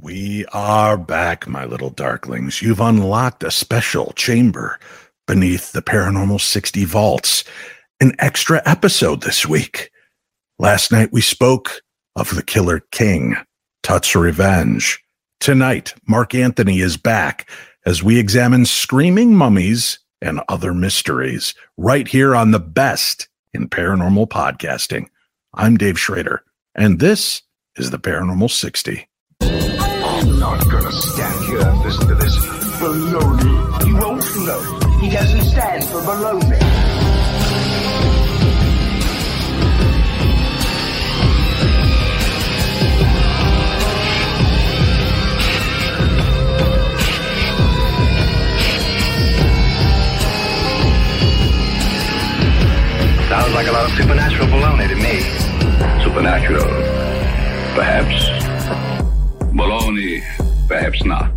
We are back, my little darklings. You've unlocked a special chamber beneath the Paranormal 60 vaults, an extra episode this week. Last night we spoke of the Killer King, Tut's Revenge. Tonight, Mark Anthony is back as we examine screaming mummies and other mysteries right here on the best in paranormal podcasting. I'm Dave Schrader, and this is the Paranormal 60. Stand here and listen to this baloney. He won't float. He doesn't stand for baloney. Sounds like a lot of supernatural baloney to me. Supernatural. Perhaps. Baloney. Perhaps not.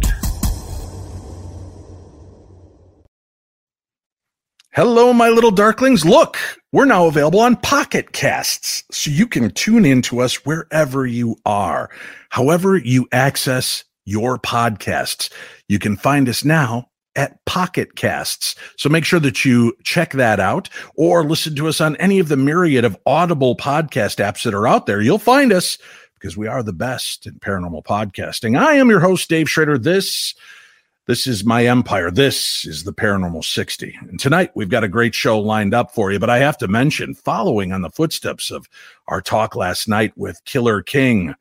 Hello, my little darklings. Look, we're now available on Pocket Casts, so you can tune in to us wherever you are. However, you access your podcasts, you can find us now at Pocket Casts. So make sure that you check that out or listen to us on any of the myriad of audible podcast apps that are out there. You'll find us because we are the best in paranormal podcasting. I am your host, Dave Schrader. This this is my empire. This is the Paranormal 60. And tonight we've got a great show lined up for you. But I have to mention, following on the footsteps of our talk last night with Killer King,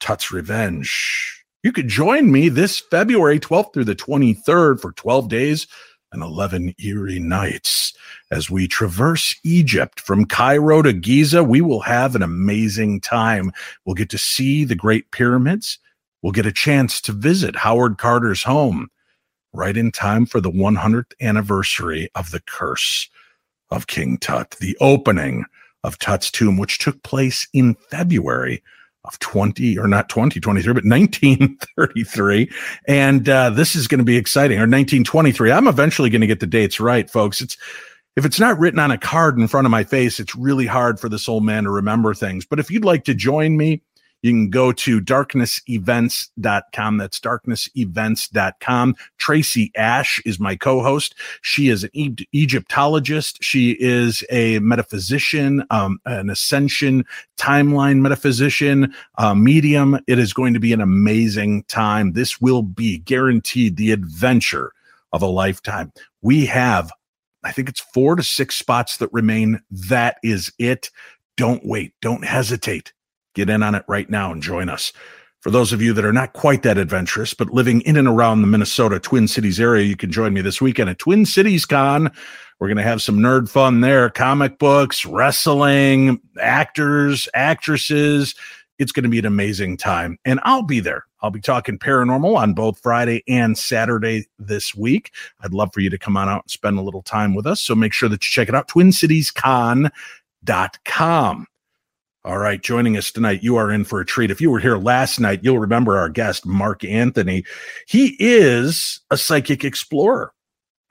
Tut's Revenge, you could join me this February 12th through the 23rd for 12 days and 11 eerie nights. As we traverse Egypt from Cairo to Giza, we will have an amazing time. We'll get to see the Great Pyramids. We'll get a chance to visit Howard Carter's home right in time for the 100th anniversary of the curse of King Tut, the opening of Tut's tomb, which took place in February of 20 or not 2023 but 1933 and uh, this is going to be exciting or 1923 i'm eventually going to get the dates right folks. It's if it's not written on a card in front of my face it's really hard for this old man to remember things. But if you'd like to join me you can go to darknessevents.com. That's darknessevents.com. Tracy Ash is my co host. She is an e- Egyptologist. She is a metaphysician, um, an ascension timeline metaphysician, uh, medium. It is going to be an amazing time. This will be guaranteed the adventure of a lifetime. We have, I think it's four to six spots that remain. That is it. Don't wait. Don't hesitate Get in on it right now and join us. For those of you that are not quite that adventurous, but living in and around the Minnesota Twin Cities area, you can join me this weekend at Twin Cities Con. We're going to have some nerd fun there comic books, wrestling, actors, actresses. It's going to be an amazing time. And I'll be there. I'll be talking paranormal on both Friday and Saturday this week. I'd love for you to come on out and spend a little time with us. So make sure that you check it out, twincitiescon.com. All right, joining us tonight, you are in for a treat. If you were here last night, you'll remember our guest, Mark Anthony. He is a psychic explorer.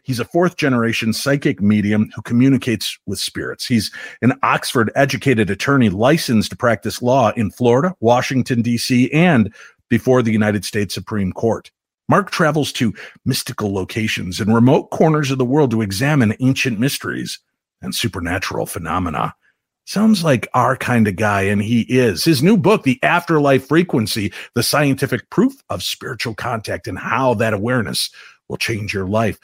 He's a fourth generation psychic medium who communicates with spirits. He's an Oxford educated attorney licensed to practice law in Florida, Washington, D.C., and before the United States Supreme Court. Mark travels to mystical locations in remote corners of the world to examine ancient mysteries and supernatural phenomena. Sounds like our kind of guy, and he is. His new book, The Afterlife Frequency, the scientific proof of spiritual contact and how that awareness will change your life.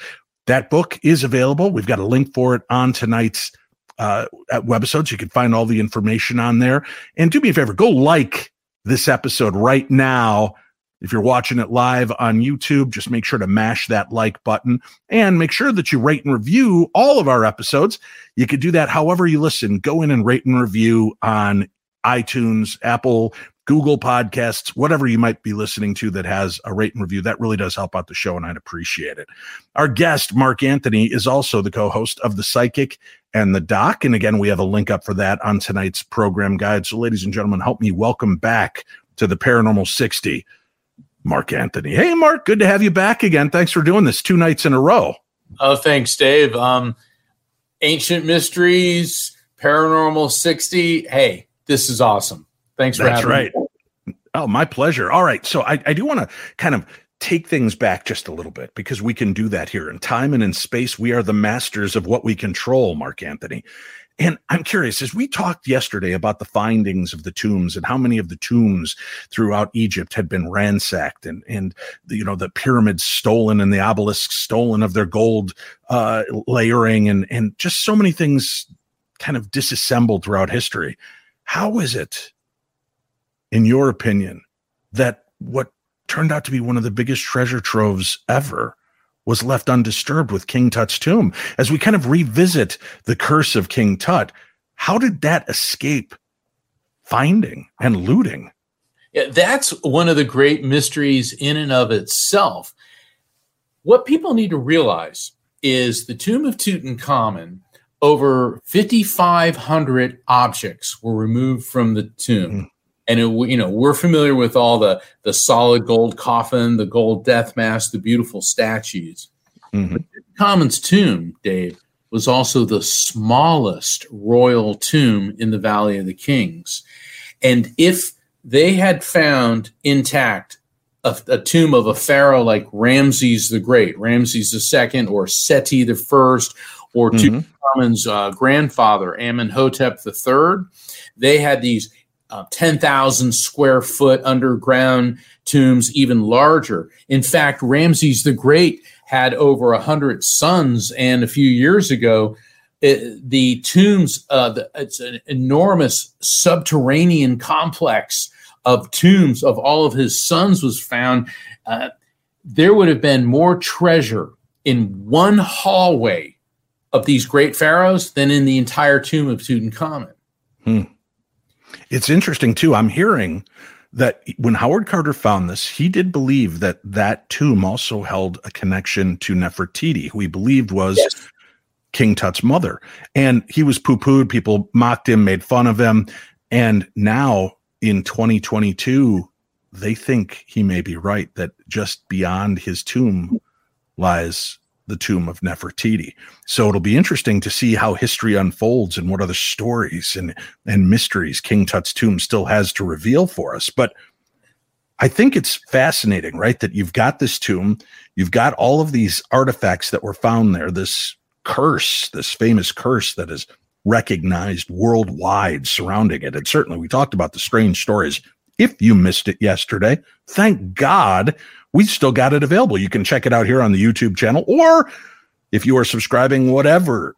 That book is available. We've got a link for it on tonight's uh, webisodes. You can find all the information on there. And do me a favor, go like this episode right now if you're watching it live on YouTube, just make sure to mash that like button and make sure that you rate and review all of our episodes. You could do that however you listen. Go in and rate and review on iTunes, Apple, Google Podcasts, whatever you might be listening to that has a rate and review. That really does help out the show, and I'd appreciate it. Our guest, Mark Anthony, is also the co host of The Psychic and the Doc. And again, we have a link up for that on tonight's program guide. So, ladies and gentlemen, help me welcome back to the Paranormal 60 Mark Anthony. Hey, Mark, good to have you back again. Thanks for doing this two nights in a row. Oh, thanks, Dave. Um, Ancient Mysteries, Paranormal 60. Hey, this is awesome. Thanks for having me. That's having right. me. Oh, my pleasure. All right. So I, I do want to kind of take things back just a little bit because we can do that here in time and in space. We are the masters of what we control, Mark Anthony. And I'm curious, as we talked yesterday about the findings of the tombs and how many of the tombs throughout Egypt had been ransacked and, and you know, the pyramids stolen and the obelisks stolen of their gold uh, layering and, and just so many things kind of disassembled throughout history. How is it, in your opinion, that what turned out to be one of the biggest treasure troves ever was left undisturbed with King Tut's tomb. As we kind of revisit the curse of King Tut, how did that escape finding and looting? Yeah, that's one of the great mysteries in and of itself. What people need to realize is the tomb of Tutankhamun, over 5,500 objects were removed from the tomb. Mm and it, you know we're familiar with all the the solid gold coffin, the gold death mask, the beautiful statues. Mm-hmm. Common's tomb, Dave, was also the smallest royal tomb in the Valley of the Kings, and if they had found intact a, a, tomb of a pharaoh like Ramses the Great, Ramses the Second, or Seti the First, or mm-hmm. Tutankhamun's uh, grandfather Amenhotep the Third, they had these uh, 10,000 square foot underground tombs, even larger. In fact, Ramses the Great had over 100 sons, and a few years ago, it, the tombs, uh, the, it's an enormous subterranean complex of tombs of all of his sons was found. Uh, there would have been more treasure in one hallway of these great pharaohs than in the entire tomb of Tutankhamun. Hmm. It's interesting too. I'm hearing that when Howard Carter found this, he did believe that that tomb also held a connection to Nefertiti, who he believed was yes. King Tut's mother. And he was poo pooed. People mocked him, made fun of him. And now in 2022, they think he may be right that just beyond his tomb lies the tomb of Nefertiti. So it'll be interesting to see how history unfolds and what other stories and, and mysteries King Tut's tomb still has to reveal for us. But I think it's fascinating, right? That you've got this tomb, you've got all of these artifacts that were found there, this curse, this famous curse that is recognized worldwide surrounding it. And certainly we talked about the strange stories. If you missed it yesterday, thank God we still got it available. You can check it out here on the YouTube channel, or if you are subscribing, whatever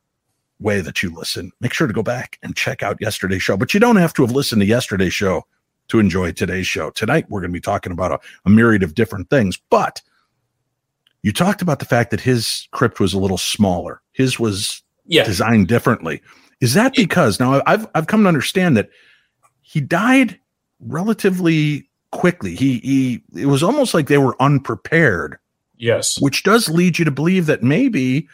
way that you listen, make sure to go back and check out yesterday's show. But you don't have to have listened to yesterday's show to enjoy today's show. Tonight, we're going to be talking about a, a myriad of different things, but you talked about the fact that his crypt was a little smaller. His was yeah. designed differently. Is that because now I've I've come to understand that he died relatively quickly. He he it was almost like they were unprepared. Yes. Which does lead you to believe that maybe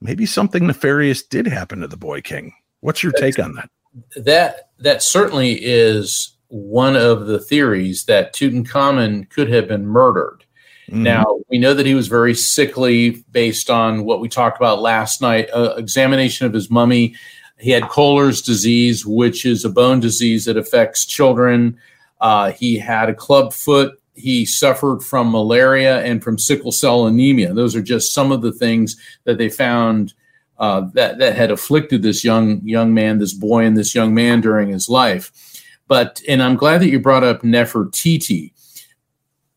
maybe something nefarious did happen to the boy king. What's your take on that? That that certainly is one of the theories that Tutankhamun could have been murdered. Mm-hmm. Now, we know that he was very sickly based on what we talked about last night. Uh, examination of his mummy. He had Koehler's disease, which is a bone disease that affects children. Uh, he had a club foot. He suffered from malaria and from sickle cell anemia. Those are just some of the things that they found uh, that that had afflicted this young young man, this boy, and this young man during his life. But and I'm glad that you brought up Nefertiti.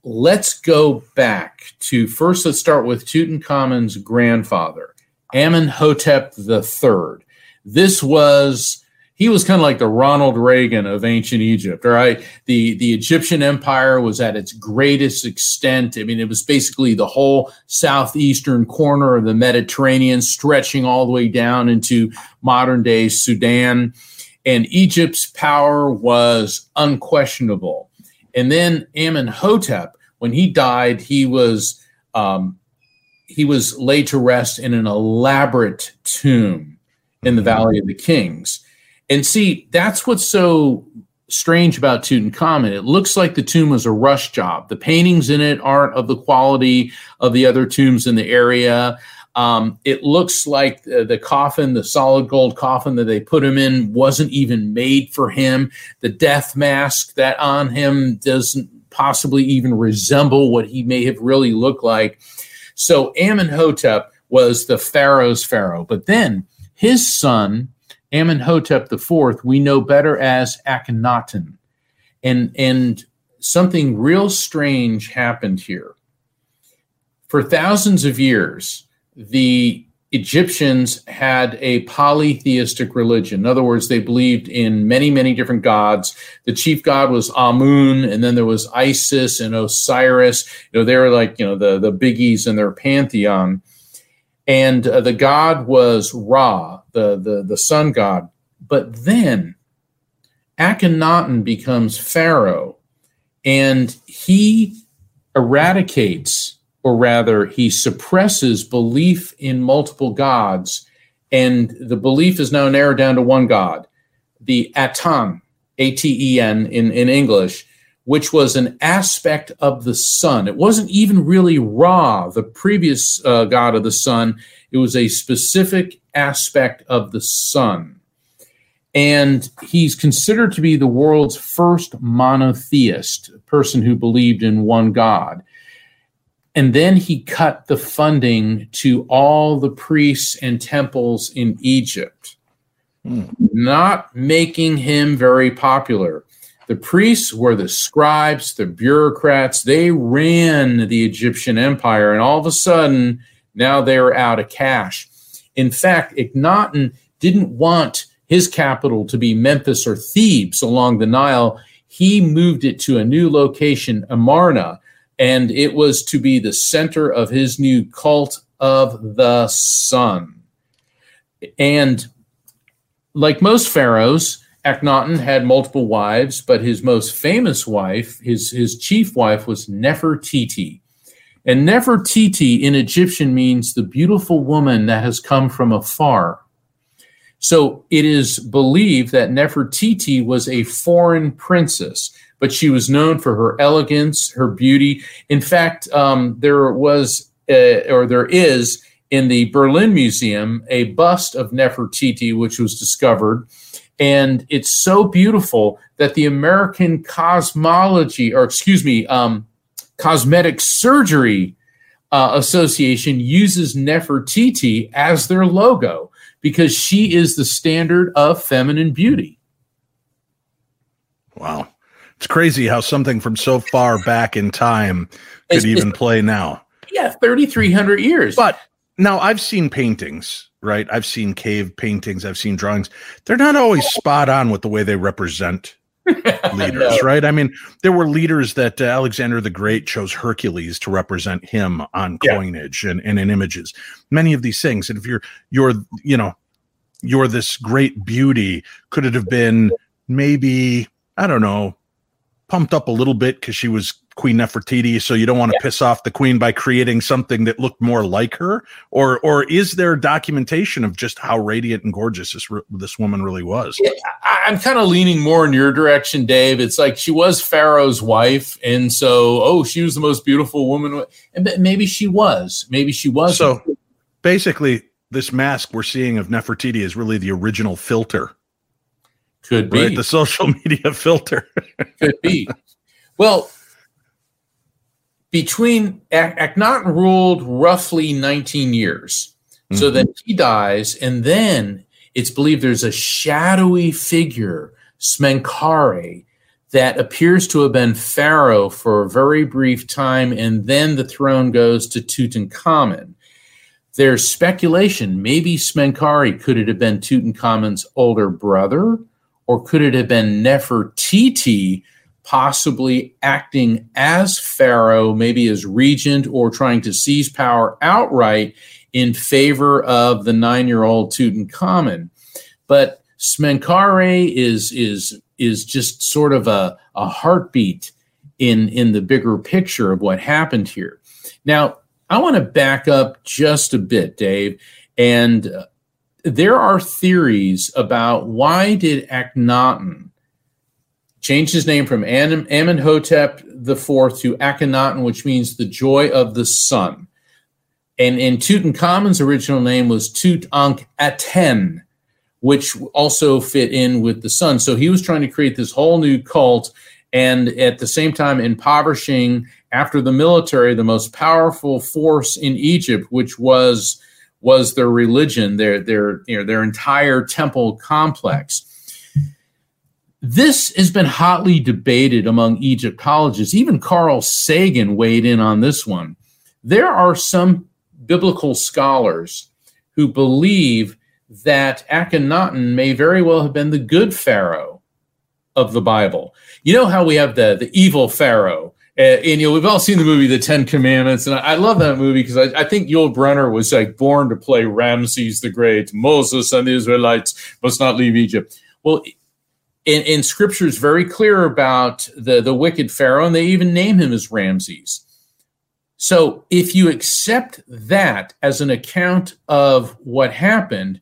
Let's go back to first. Let's start with Tutankhamun's grandfather, Amenhotep III. This was he was kind of like the Ronald Reagan of ancient Egypt. All right, the the Egyptian Empire was at its greatest extent. I mean, it was basically the whole southeastern corner of the Mediterranean, stretching all the way down into modern day Sudan, and Egypt's power was unquestionable. And then Amenhotep, when he died, he was um, he was laid to rest in an elaborate tomb in the Valley of the Kings and see, that's what's so strange about Tutankhamun. It looks like the tomb was a rush job. The paintings in it aren't of the quality of the other tombs in the area. Um, it looks like the, the, coffin, the solid gold coffin that they put him in, wasn't even made for him. The death mask that on him doesn't possibly even resemble what he may have really looked like. So Amenhotep was the pharaoh's pharaoh, but then his son Amenhotep IV, we know better as Akhenaten, and and something real strange happened here. For thousands of years, the Egyptians had a polytheistic religion. In other words, they believed in many, many different gods. The chief god was Amun, and then there was Isis and Osiris. You know, they were like, you know, the, the biggies in their pantheon. And uh, the god was Ra, the, the, the sun god. But then Akhenaten becomes pharaoh, and he eradicates or rather, he suppresses belief in multiple gods, and the belief is now narrowed down to one God, the Aten, A T E N in, in English, which was an aspect of the sun. It wasn't even really Ra, the previous uh, god of the sun, it was a specific aspect of the sun. And he's considered to be the world's first monotheist, a person who believed in one God. And then he cut the funding to all the priests and temples in Egypt, mm. not making him very popular. The priests were the scribes, the bureaucrats. They ran the Egyptian empire, and all of a sudden, now they're out of cash. In fact, Akhenaten didn't want his capital to be Memphis or Thebes along the Nile. He moved it to a new location, Amarna, and it was to be the center of his new cult of the sun. And like most pharaohs, Akhenaten had multiple wives, but his most famous wife, his, his chief wife, was Nefertiti. And Nefertiti in Egyptian means the beautiful woman that has come from afar. So it is believed that Nefertiti was a foreign princess but she was known for her elegance, her beauty. In fact, um, there was, uh, or there is, in the Berlin Museum, a bust of Nefertiti, which was discovered. And it's so beautiful that the American Cosmology, or excuse me, um, Cosmetic Surgery uh, Association uses Nefertiti as their logo because she is the standard of feminine beauty. Wow. It's crazy how something from so far back in time could it's, even it's, play now. Yeah, 3,300 years. But now I've seen paintings, right? I've seen cave paintings, I've seen drawings. They're not always spot on with the way they represent leaders, no. right? I mean, there were leaders that uh, Alexander the Great chose Hercules to represent him on yeah. coinage and, and in images. Many of these things. And if you're, you're, you know, you're this great beauty, could it have been maybe, I don't know, pumped up a little bit because she was Queen Nefertiti, so you don't want to yeah. piss off the queen by creating something that looked more like her, or or is there documentation of just how radiant and gorgeous this this woman really was? Yeah, I, am kind of leaning more in your direction, Dave. It's like she was Pharaoh's wife, and so oh, she was the most beautiful woman, and maybe she was, maybe she was. So basically, this mask we're seeing of Nefertiti is really the original filter could be right? the social media filter. Could be. Well, between Akhenaten ruled roughly 19 years. Mm-hmm. So then he dies, and then it's believed there's a shadowy figure, Smenkhare, that appears to have been pharaoh for a very brief time, and then the throne goes to Tutankhamun. There's speculation maybe Smenkhare could it have been Tutankhamun's older brother or could it have been Nefertiti possibly acting as pharaoh, maybe as regent, or trying to seize power outright in favor of the nine-year-old Tutankhamun? But Smenkhare is is is just sort of a, a heartbeat in in the bigger picture of what happened here. Now, I want to back up just a bit, Dave, and uh, there are theories about why did Akhenaten change his name from Am- Amenhotep IV to Akhenaten, which means the joy of the sun. And, and Tutankhamun's original name was Tutankhaten, which also fit in with the sun. So he was trying to create this whole new cult and at the same time impoverishing after the military the most powerful force in Egypt, which was was their religion, their their you know, their entire temple complex. This has been hotly debated among Egyptologists. Even Carl Sagan weighed in on this one. There are some biblical scholars who believe that Akhenaten may very well have been the good pharaoh of the Bible. You know how we have the the evil pharaoh and, and, you know, we've all seen the movie The Ten Commandments, and I, I love that movie because I, I, think Yul Brynner was like born to play Ramses the Great. Moses and the Israelites must not leave Egypt. Well, in, Scripture is very clear about the the wicked Pharaoh, and they even name him as Ramses. So, if you accept that as an account of what happened,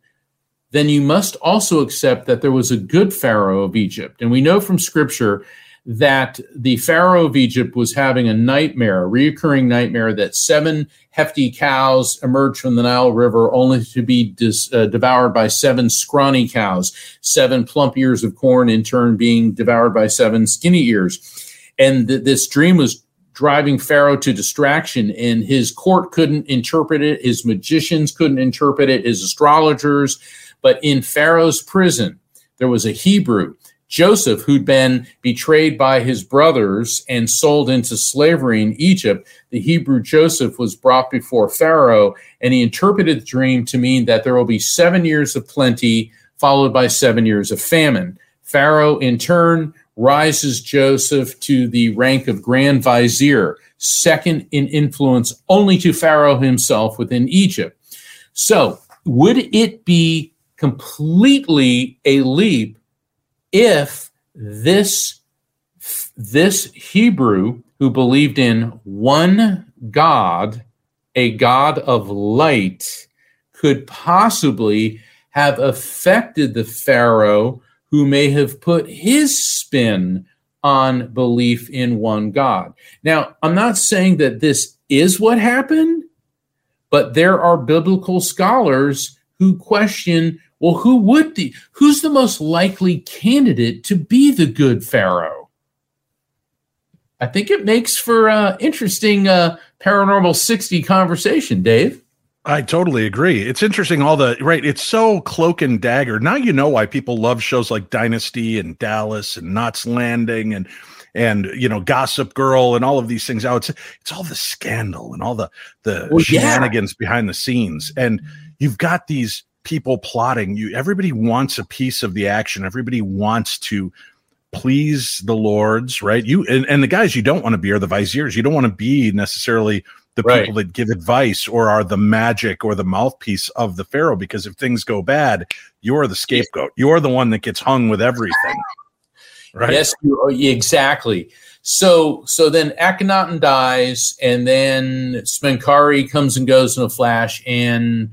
then you must also accept that there was a good Pharaoh of Egypt, and we know from Scripture that the Pharaoh of Egypt was having a nightmare, a reoccurring nightmare, that seven hefty cows emerged from the Nile River only to be dis, uh, devoured by seven scrawny cows, seven plump ears of corn in turn being devoured by seven skinny ears. And th- this dream was driving Pharaoh to distraction, and his court couldn't interpret it, his magicians couldn't interpret it, his astrologers. But in Pharaoh's prison, there was a Hebrew Joseph, who'd been betrayed by his brothers and sold into slavery in Egypt, the Hebrew Joseph was brought before Pharaoh, and he interpreted the dream to mean that there will be seven years of plenty, followed by seven years of famine. Pharaoh, in turn, rises Joseph to the rank of Grand Vizier, second in influence only to Pharaoh himself within Egypt. So, would it be completely a leap if this this Hebrew who believed in one God, a God of light, could possibly have affected the Pharaoh who may have put his spin on belief in one God. Now, I'm not saying that this is what happened, but there are biblical scholars who question well, who would the who's the most likely candidate to be the good pharaoh? I think it makes for uh, interesting uh, paranormal 60 conversation, Dave. I totally agree. It's interesting all the right, it's so cloak and dagger. Now you know why people love shows like Dynasty and Dallas and Knots Landing and and you know Gossip Girl and all of these things out. It's it's all the scandal and all the the well, shenanigans yeah. behind the scenes. And you've got these people plotting. You everybody wants a piece of the action. Everybody wants to please the lords right? You and, and the guys you don't want to be are the viziers. You don't want to be necessarily the right. people that give advice or are the magic or the mouthpiece of the pharaoh because if things go bad you're the scapegoat. You're the one that gets hung with everything right? Yes exactly. So so then akhenaten dies and then Smenkhare comes and goes in a flash and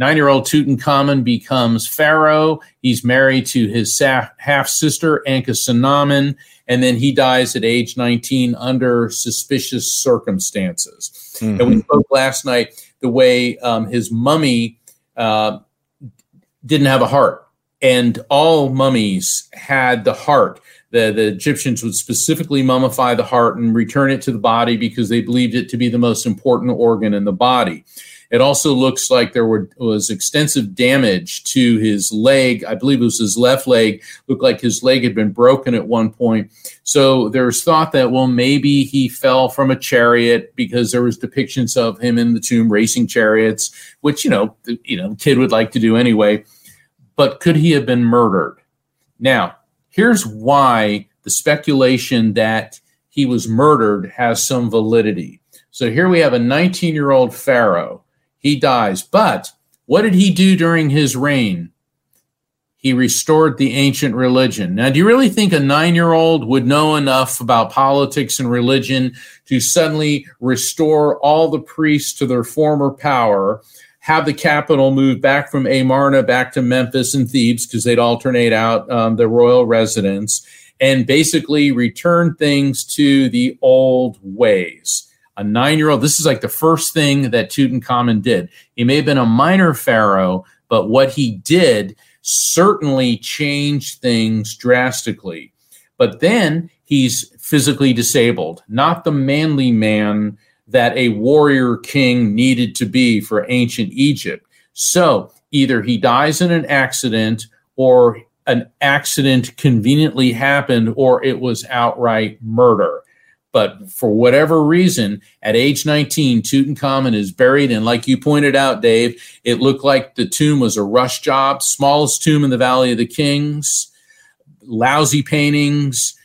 Nine year old Tutankhamun becomes pharaoh. He's married to his half sister, Anka Ankhesenamun, and then he dies at age 19 under suspicious circumstances. Mm-hmm. And we spoke last night the way um, his mummy uh, didn't have a heart, and all mummies had the heart. The, the Egyptians would specifically mummify the heart and return it to the body because they believed it to be the most important organ in the body. It also looks like there were, was extensive damage to his leg. I believe it was his left leg. Looked like his leg had been broken at one point. So there's thought that well maybe he fell from a chariot because there was depictions of him in the tomb racing chariots, which you know you know kid would like to do anyway. But could he have been murdered? Now here's why the speculation that he was murdered has some validity. So here we have a 19 year old pharaoh he dies. But what did he do during his reign? He restored the ancient religion. Now, do you really think a nine year old would know enough about politics and religion to suddenly restore all the priests to their former power, have the capital move back from Amarna back to Memphis and Thebes because they'd alternate out um, the royal residence, and basically return things to the old ways? A nine year old. This is like the first thing that Tutankhamun did. He may have been a minor pharaoh, but what he did certainly changed things drastically. But then he's physically disabled, not the manly man that a warrior king needed to be for ancient Egypt. So either he dies in an accident or an accident conveniently happened or it was outright murder. But for whatever reason, at age 19, Tutankhamun is buried. And like you pointed out, Dave, it looked like the tomb was a rush job, smallest tomb in the Valley of the Kings, lousy paintings,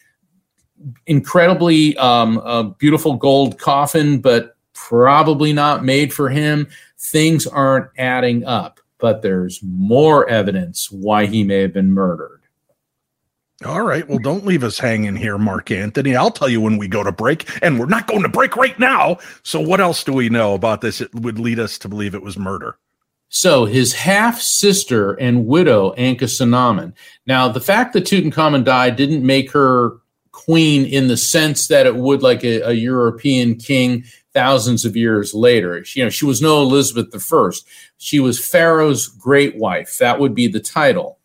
incredibly um, beautiful gold coffin, but probably not made for him. Things aren't adding up, but there's more evidence why he may have been murdered. All right. Well, don't leave us hanging here, Mark Anthony. I'll tell you when we go to break, and we're not going to break right now. So, what else do we know about this? It would lead us to believe it was murder. So, his half sister and widow, Ankhesenamun. Now, the fact that Tutankhamun died didn't make her queen in the sense that it would like a, a European king thousands of years later. She, you know, she was no Elizabeth I. She was Pharaoh's great wife. That would be the title.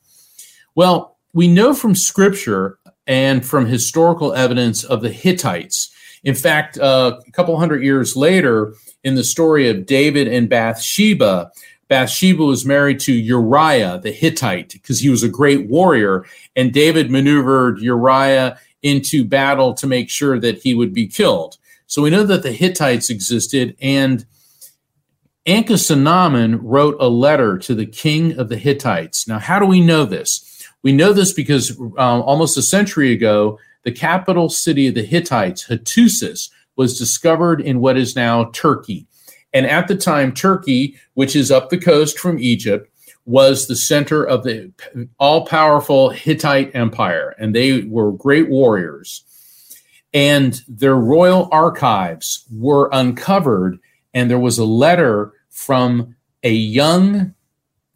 Well, we know from scripture and from historical evidence of the Hittites. In fact, uh, a couple hundred years later, in the story of David and Bathsheba, Bathsheba was married to Uriah the Hittite because he was a great warrior, and David maneuvered Uriah into battle to make sure that he would be killed. So we know that the Hittites existed, and Ankhesenamun wrote a letter to the king of the Hittites. Now, how do we know this? We know this because um, almost a century ago, the capital city of the Hittites, Hattusis, was discovered in what is now Turkey. And at the time, Turkey, which is up the coast from Egypt, was the center of the all powerful Hittite Empire. And they were great warriors. And their royal archives were uncovered. And there was a letter from a young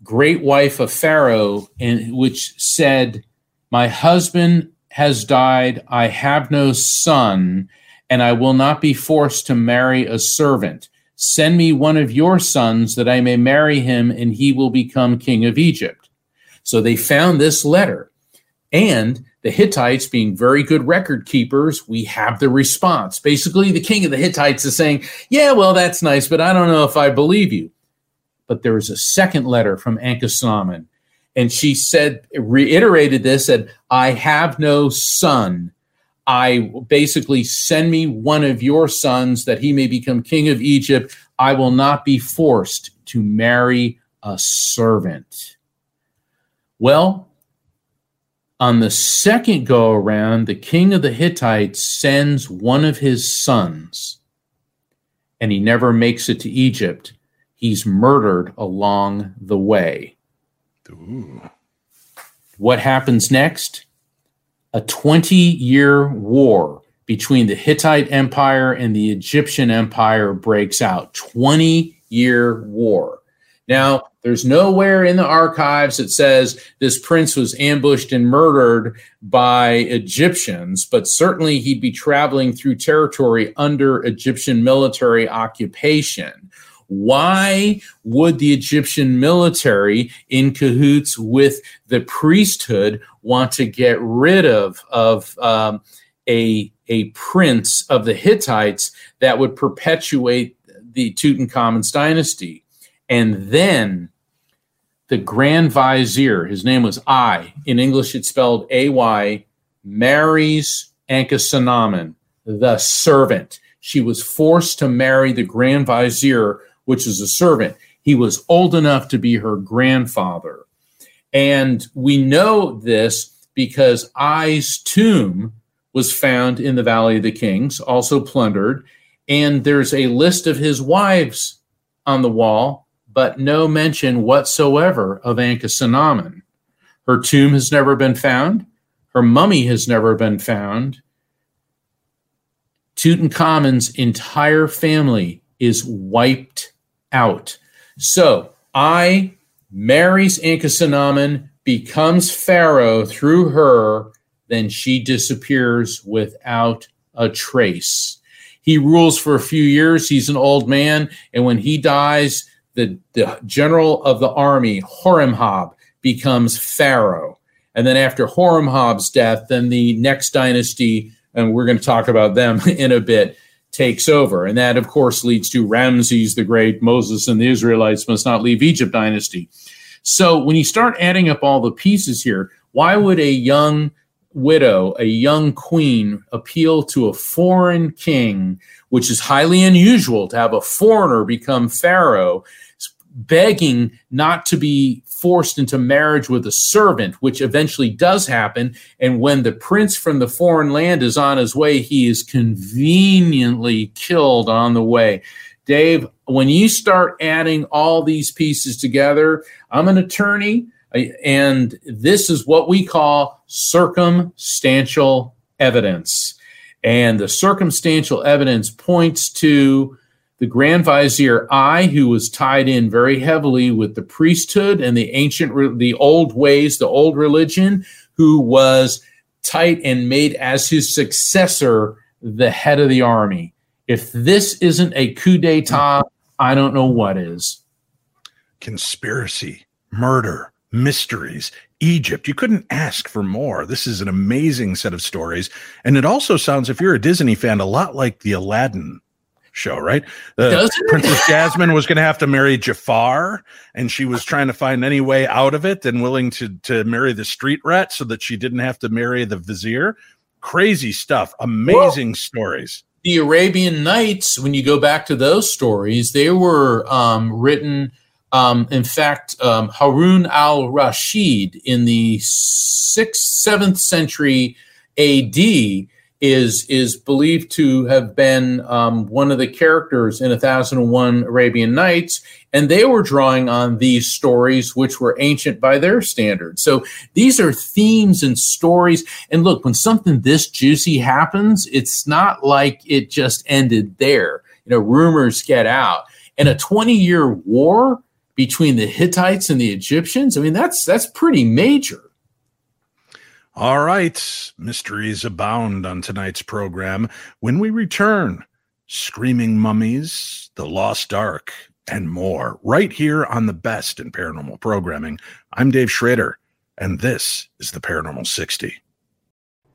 great wife of Pharaoh, in which said, My husband has died, I have no son, and I will not be forced to marry a servant. Send me one of your sons that I may marry him, and he will become king of Egypt. So they found this letter. And the Hittites, being very good record keepers, we have the response. Basically, the king of the Hittites is saying, Yeah, well, that's nice, but I don't know if I believe you but there was a second letter from Ankhesenamun. And she said, reiterated this, said, I have no son. I basically send me one of your sons that he may become king of Egypt. I will not be forced to marry a servant. Well, on the second go around, the king of the Hittites sends one of his sons, and he never makes it to Egypt he's murdered along the way. Ooh. What happens next? A 20 year war between the Hittite Empire and the Egyptian Empire breaks out. 20 year war. Now, there's nowhere in the archives that says this prince was ambushed and murdered by Egyptians, but certainly he'd be traveling through territory under Egyptian military occupation. Why would the Egyptian military, in cahoots with the priesthood, want to get rid of of um, a a prince of the Hittites that would perpetuate the Tutankhamun's dynasty? And then the Grand Vizier, his name was Ay. In English, it's spelled A Y, marries Ankhesenamun, the servant. She was forced to marry the Grand Vizier which is a servant. He was old enough to be her grandfather. And we know this because Ay's tomb was found in the Valley of the Kings, also plundered. And there's a list of his wives on the wall, but no mention whatsoever of Ankhesenamun. Her tomb has never been found. Her mummy has never been found. Tutankhamun's entire family is wiped out. So Ay marries Ankhesenamun, becomes Pharaoh through her, then she disappears without a trace. he rules for a few years. He's an old man. And when he dies, the, the general of the army, Horemheb, becomes pharaoh. And then after Horemheb's death, then the next dynasty, and we're going to talk about them in a bit, takes over. And that, of course, leads to Ramses the Great, Moses and the Israelites must not leave Egypt dynasty. So when you start adding up all the pieces here, why would a young widow, a young queen, appeal to a foreign king, which is highly unusual to have a foreigner become pharaoh, begging not to be forced into marriage with a servant, which eventually does happen. And when the prince from the foreign land is on his way, he is conveniently killed on the way. Dave, when you start adding all these pieces together, I'm an attorney, and this is what we call circumstantial evidence. And the circumstantial evidence points to the Grand Vizier Ay, who was tied in very heavily with the priesthood and the ancient, the old ways, the old religion, who was tight and made as his successor the head of the army. If this isn't a coup d'etat, I don't know what is. Conspiracy, murder, mysteries, Egypt. You couldn't ask for more. This is an amazing set of stories. And it also sounds, if you're a Disney fan, a lot like the Aladdin show, right? Uh, Princess Jasmine was going to have to marry Jafar, and she was trying to find any way out of it and willing to to marry the street rat so that she didn't have to marry the vizier. Crazy stuff, amazing Whoa. stories the Arabian Nights, when you go back to those stories, they were um, written. Um, in fact, um, Harun al Rashid in the sixth, seventh century AD is is believed to have been um, one of the characters in A Thousand and One Arabian Nights, and they were drawing on these stories, which were ancient by their standards. So these are themes and stories. And look, when something this juicy happens, it's not like it just ended there. You know, rumors get out, and a twenty-year war between the Hittites and the Egyptians. I mean, that's that's pretty major. All right, mysteries abound on tonight's program. When we return, screaming mummies, the lost ark, and more, right here on the best in paranormal programming. I'm Dave Schrader, and this is the Paranormal 60.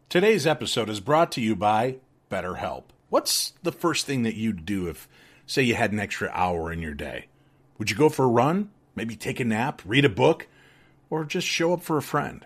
Today's episode is brought to you by BetterHelp. What's the first thing that you'd do if, say, you had an extra hour in your day? Would you go for a run? Maybe take a nap, read a book, or just show up for a friend?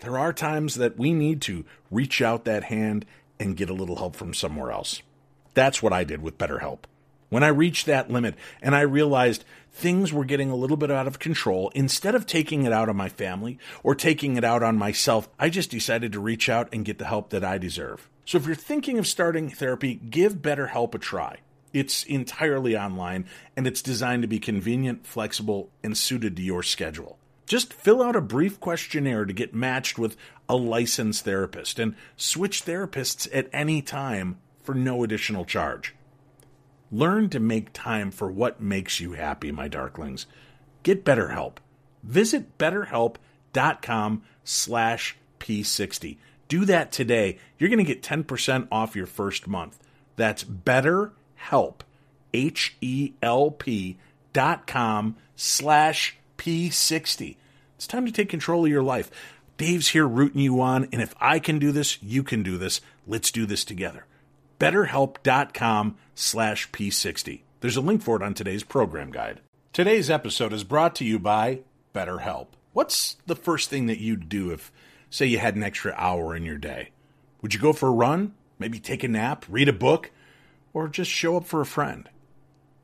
there are times that we need to reach out that hand and get a little help from somewhere else. That's what I did with BetterHelp. When I reached that limit and I realized things were getting a little bit out of control, instead of taking it out on my family or taking it out on myself, I just decided to reach out and get the help that I deserve. So if you're thinking of starting therapy, give BetterHelp a try. It's entirely online and it's designed to be convenient, flexible, and suited to your schedule. Just fill out a brief questionnaire to get matched with a licensed therapist and switch therapists at any time for no additional charge. Learn to make time for what makes you happy, my darklings. Get BetterHelp. Visit betterhelp.com slash P60. Do that today. You're going to get 10% off your first month. That's betterhelp, H-E-L-P dot com slash P60. It's time to take control of your life. Dave's here rooting you on, and if I can do this, you can do this. Let's do this together. BetterHelp.com slash P60. There's a link for it on today's program guide. Today's episode is brought to you by BetterHelp. What's the first thing that you'd do if, say, you had an extra hour in your day? Would you go for a run? Maybe take a nap, read a book, or just show up for a friend?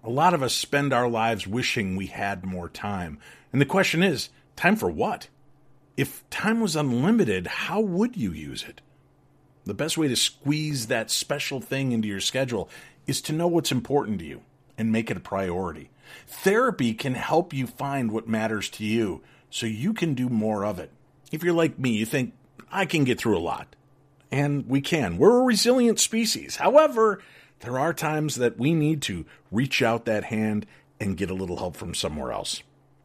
A lot of us spend our lives wishing we had more time. And the question is time for what? If time was unlimited, how would you use it? The best way to squeeze that special thing into your schedule is to know what's important to you and make it a priority. Therapy can help you find what matters to you so you can do more of it. If you're like me, you think, I can get through a lot. And we can. We're a resilient species. However, there are times that we need to reach out that hand and get a little help from somewhere else.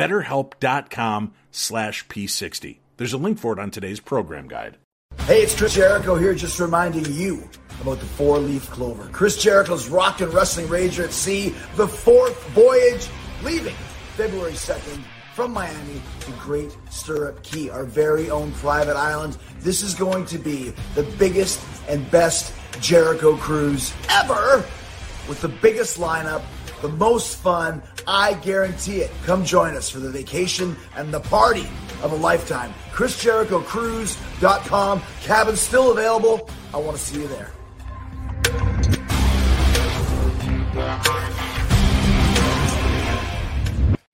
BetterHelp.com slash P60. There's a link for it on today's program guide. Hey, it's Chris Jericho here, just reminding you about the four leaf clover. Chris Jericho's Rock and Wrestling Rager at Sea, the fourth voyage, leaving February 2nd from Miami to Great Stirrup Cay, our very own private island. This is going to be the biggest and best Jericho cruise ever with the biggest lineup, the most fun. I guarantee it. Come join us for the vacation and the party of a lifetime. ChrisJerichoCruise.com. Cabin's still available. I want to see you there.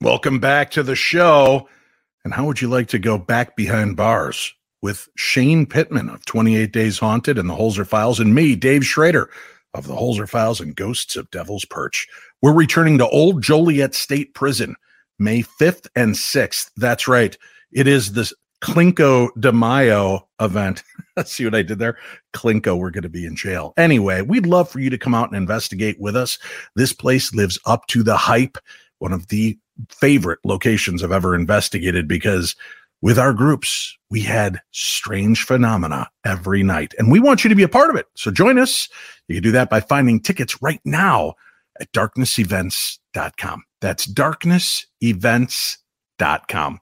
Welcome back to the show. And how would you like to go back behind bars with Shane Pittman of 28 Days Haunted and the Holzer Files and me, Dave Schrader of the Holzer Files and Ghosts of Devil's Perch? We're returning to Old Joliet State Prison May 5th and 6th. That's right. It is the Clinko de Mayo event. Let's see what I did there? Clinko, we're going to be in jail. Anyway, we'd love for you to come out and investigate with us. This place lives up to the hype. One of the favorite locations I've ever investigated because with our groups, we had strange phenomena every night, and we want you to be a part of it. So join us. You can do that by finding tickets right now at darknessevents.com. That's darknessevents.com.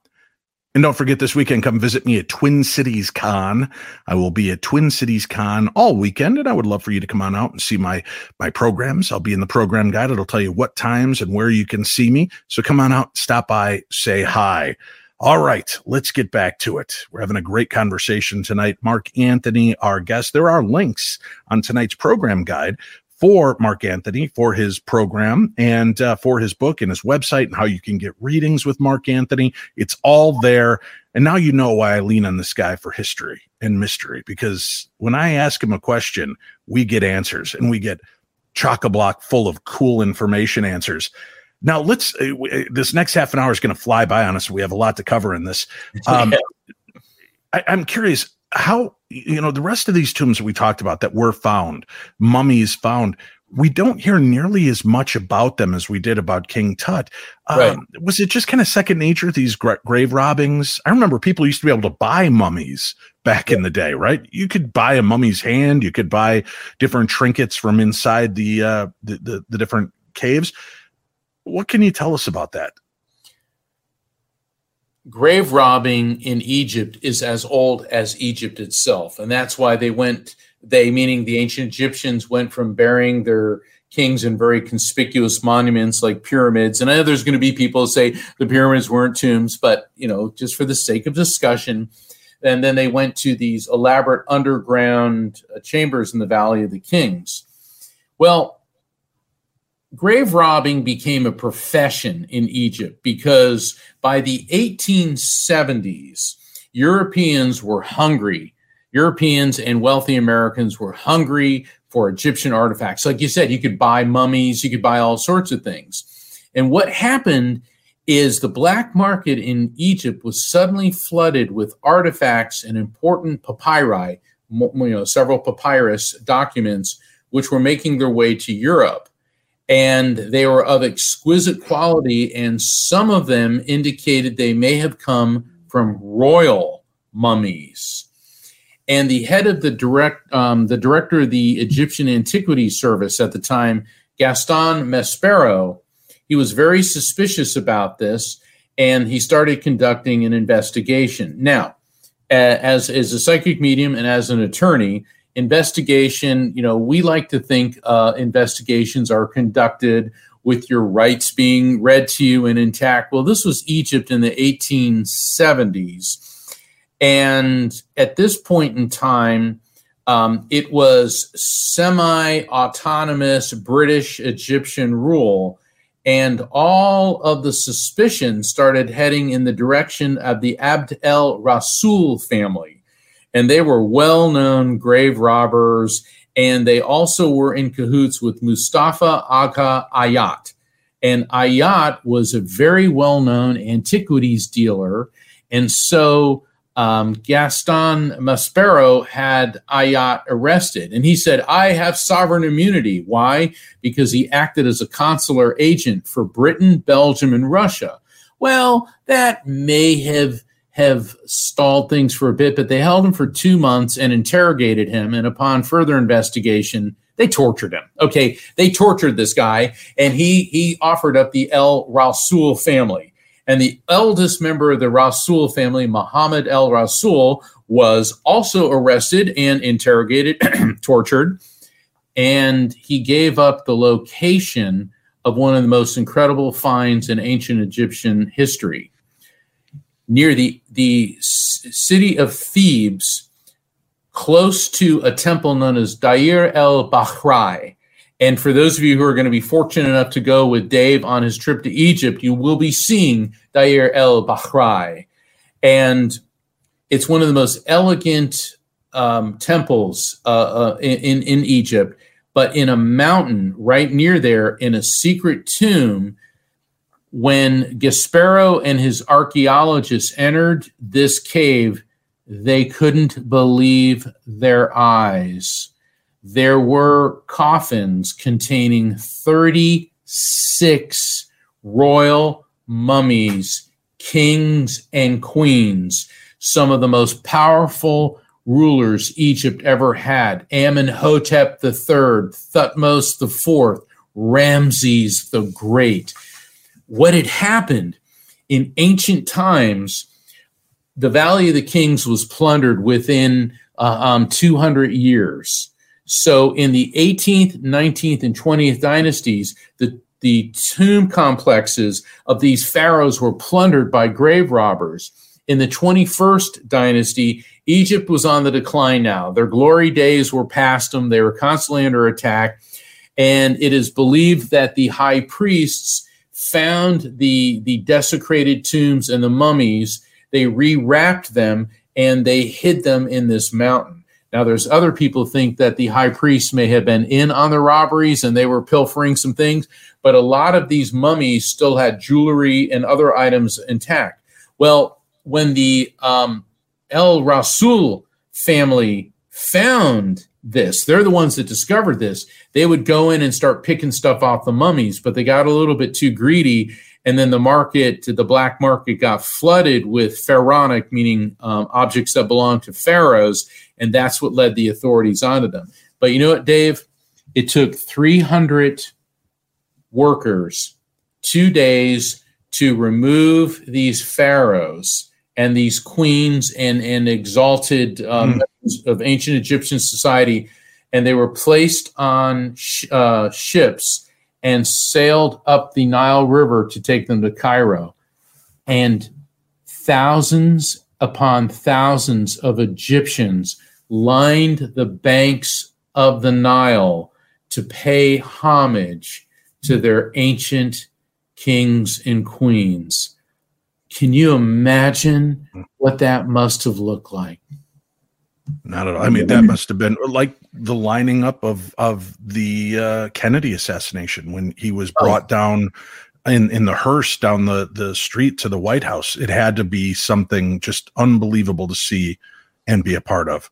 And don't forget this weekend, come visit me at Twin Cities Con. I will be at Twin Cities Con all weekend, and I would love for you to come on out and see my my programs. I'll be in the program guide. It'll tell you what times and where you can see me. So come on out, stop by, say hi. All right, let's get back to it. We're having a great conversation tonight. Mark Anthony, our guest. There are links on tonight's program guide for Mark Anthony for his program and uh, for his book and his website and how you can get readings with Mark Anthony. It's all there. And now you know why I lean on this guy for history and mystery because when I ask him a question, we get answers and we get chock a block full of cool information answers. Now let's. Uh, this next half an hour is going to fly by on us. We have a lot to cover in this. Um, I, I'm curious how you know the rest of these tombs that we talked about that were found, mummies found. We don't hear nearly as much about them as we did about King Tut. Um, Right. Was it just kind of second nature? These gra- grave robbings. I remember people used to be able to buy mummies back in the day, right? You could buy a mummy's hand. You could buy different trinkets from inside the uh, the, the the different caves. What can you tell us about that? grave robbing in Egypt is as old as Egypt itself. And that's why they went, they meaning the ancient Egyptians went from burying their kings in very conspicuous monuments like pyramids. And I know there's going to be people who say the pyramids weren't tombs, but you know, just for the sake of discussion. And then they went to these elaborate underground uh, chambers in the Valley of the Kings. Well, grave robbing became a profession in Egypt because by the 1870s, Europeans were hungry. Europeans and wealthy Americans were hungry for Egyptian artifacts. Like you said, you could buy mummies, you could buy all sorts of things. And what happened is the black market in Egypt was suddenly flooded with artifacts and important papyri, you know, several papyrus documents, which were making their way to Europe. And they were of exquisite quality, and some of them indicated they may have come from royal mummies. And the head of the direct, um, the director of the Egyptian Antiquities Service at the time, Gaston Maspero, he was very suspicious about this, and he started conducting an investigation. Now, as as a psychic medium and as an attorney, investigation, you know, we like to think uh, investigations are conducted with your rights being read to you and intact. Well, this was Egypt in the 1870s. And at this point in time, um, it was semi autonomous British Egyptian rule. And all of the suspicion started heading in the direction of the Abd el Rasul family and they were well known grave robbers. And they also were in cahoots with Mustafa Aga Ayat. And Ayat was a very well known antiquities dealer. And so um, Gaston Maspero had Ayat arrested. And he said, I have sovereign immunity. Why? Because he acted as a consular agent for Britain, Belgium, and Russia. Well, that may have have stalled things for a bit, but they held him for two months and interrogated him. And upon further investigation, they tortured him. Okay, they tortured this guy, and he he offered up the El Rasul family. And the eldest member of the Rasul family, Muhammad El Rasul, was also arrested and interrogated, tortured, and he gave up the location of one of the most incredible finds in ancient Egyptian history near the, the city of Thebes, close to a temple known as Deir el-Bahari. And for those of you who are going to be fortunate enough to go with Dave on his trip to Egypt, you will be seeing Deir el-Bahari. And it's one of the most elegant um, temples uh, uh, in, in Egypt, but in a mountain right near there, in a secret tomb, when Maspero and his archaeologists entered this cave, they couldn't believe their eyes. There were coffins containing 36 royal mummies, kings and queens, some of the most powerful rulers Egypt ever had Amenhotep III, Thutmose IV, Ramses the Great what had happened in ancient times, the Valley of the Kings was plundered within uh, um, 200 years. So in the 18th, 19th, and 20th dynasties, the the tomb complexes of these pharaohs were plundered by grave robbers. In the 21st dynasty, Egypt was on the decline now. Their glory days were past them. They were constantly under attack. And it is believed that the high priests found the the desecrated tombs and the mummies. They rewrapped them and they hid them in this mountain. Now there's other people think that the high priest may have been in on the robberies and they were pilfering some things but a lot of these mummies still had jewelry and other items intact. Well when the um, el rasul family found this. They're the ones that discovered this. They would go in and start picking stuff off the mummies, but they got a little bit too greedy. And then the market, the black market, got flooded with pharaonic, meaning um, objects that belong to pharaohs. And that's what led the authorities onto them. But you know what, Dave? It took 300 workers two days to remove these pharaohs and these queens and, and exalted um, mm. of ancient Egyptian society, and they were placed on sh- uh, ships and sailed up the Nile River to take them to Cairo. And thousands upon thousands of Egyptians lined the banks of the Nile to pay homage to their ancient kings and queens. Can you imagine what that must have looked like? Not at all. I mean, that must have been like the lining up of of the uh, Kennedy assassination when he was oh. brought oh. down in in the hearse down the the street to the White House. It had to be something just unbelievable to see and be a part of.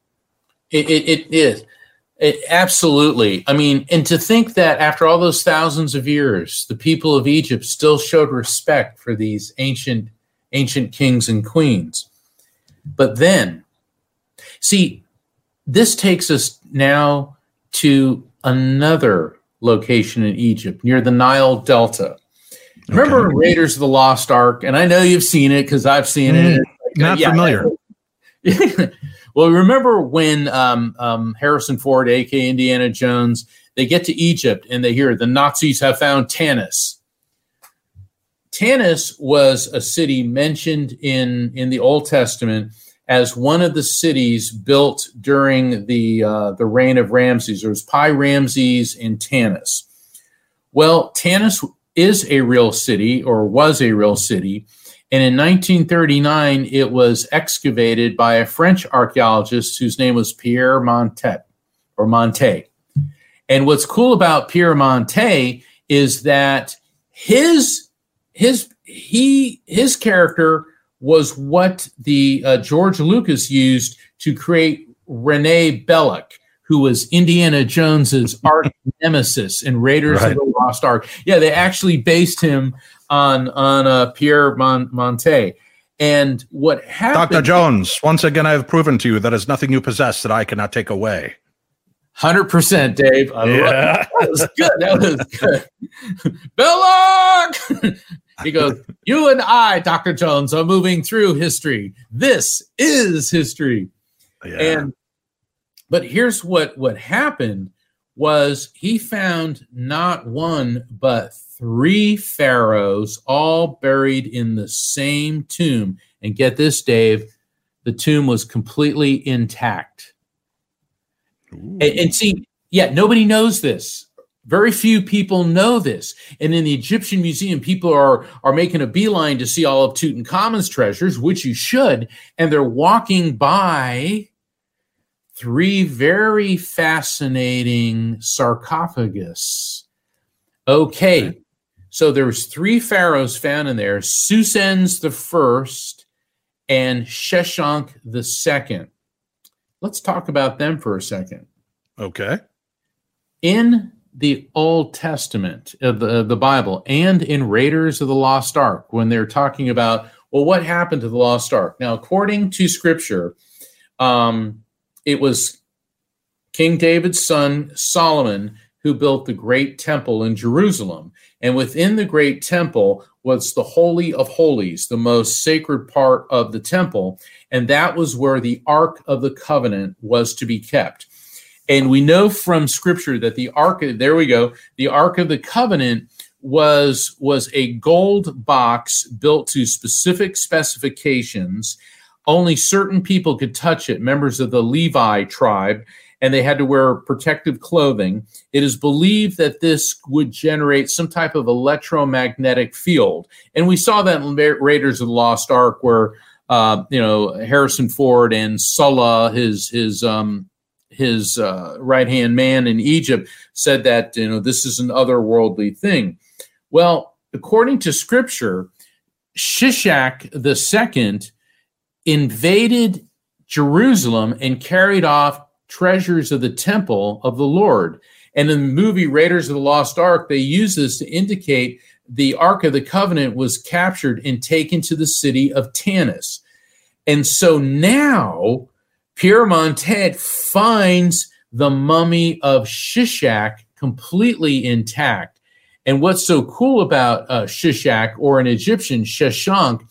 It, it, it is, It, absolutely. I mean, and to think that after all those thousands of years, the people of Egypt still showed respect for these ancient ancient kings and queens. But then, see, this takes us now to another location in Egypt near the Nile Delta. Remember. Raiders of the Lost Ark? And I know you've seen it because I've seen mm, it. Not yeah, familiar. well, remember when um, um, Harrison Ford, aka Indiana Jones, they get to Egypt and they hear the Nazis have found Tanis. Tanis was a city mentioned in in the Old Testament as one of the cities built during the uh, the reign of Ramses. There was Pi Ramses in Tanis. Well, Tanis is a real city or was a real city and in 1939, it was excavated by a French archaeologist whose name was Pierre Montet or Monte. And what's cool about Pierre Monte is that his his he his character was what the uh, George Lucas used to create Rene Belloq, who was Indiana Jones's arch nemesis in Raiders right. of the Lost Ark. Yeah, they actually based him on on uh, Pierre Mon- Monte. And what happened? Dr. Jones, once again, I have proven to you that is nothing you possess that I cannot take away. Hundred percent, Dave. I yeah. That was good. That was good. Belloq. he goes, "You and I, Doctor Jones, are moving through history. This is history." Yeah. And but here's what what happened was he found not one but three pharaohs all buried in the same tomb. And get this, Dave, the tomb was completely intact. And, and, see, yeah, nobody knows this. Very few people know this. And in the Egyptian Museum, people are, are making a beeline to see all of Tutankhamun's treasures, which you should. And they're walking by three very fascinating sarcophagus. Okay, so there was three pharaohs found in there: Psusennes the first and Sheshonq the second. Let's talk about them for a second. Okay. In the Old Testament of the, the Bible and in Raiders of the Lost Ark, when they're talking about, well, what happened to the Lost Ark? Now, according to Scripture, um, it was King David's son Solomon who built the great temple in Jerusalem. And within the great temple was the Holy of Holies, the most sacred part of the temple. And that was where the Ark of the Covenant was to be kept. And we know from scripture that the Ark, there we go, the Ark of the Covenant was was a gold box built to specific specifications only certain people could touch it members of the levi tribe and they had to wear protective clothing. It is believed that this would generate some type of electromagnetic field. And we saw that in Raiders of the Lost Ark, where uh, you know Harrison Ford and Sallah, his his um, his uh, right hand man in Egypt, said that you know this is an otherworldly thing. Well, according to Scripture, Shishak the second invaded Jerusalem and carried off treasures of the temple of the Lord. And in the movie Raiders of the Lost Ark, they use this to indicate the Ark of the Covenant was captured and taken to the city of Tanis. And so now Pierre Montet finds the mummy of Shishak completely intact. And what's so cool about uh, Shishak or an Egyptian Sheshonq,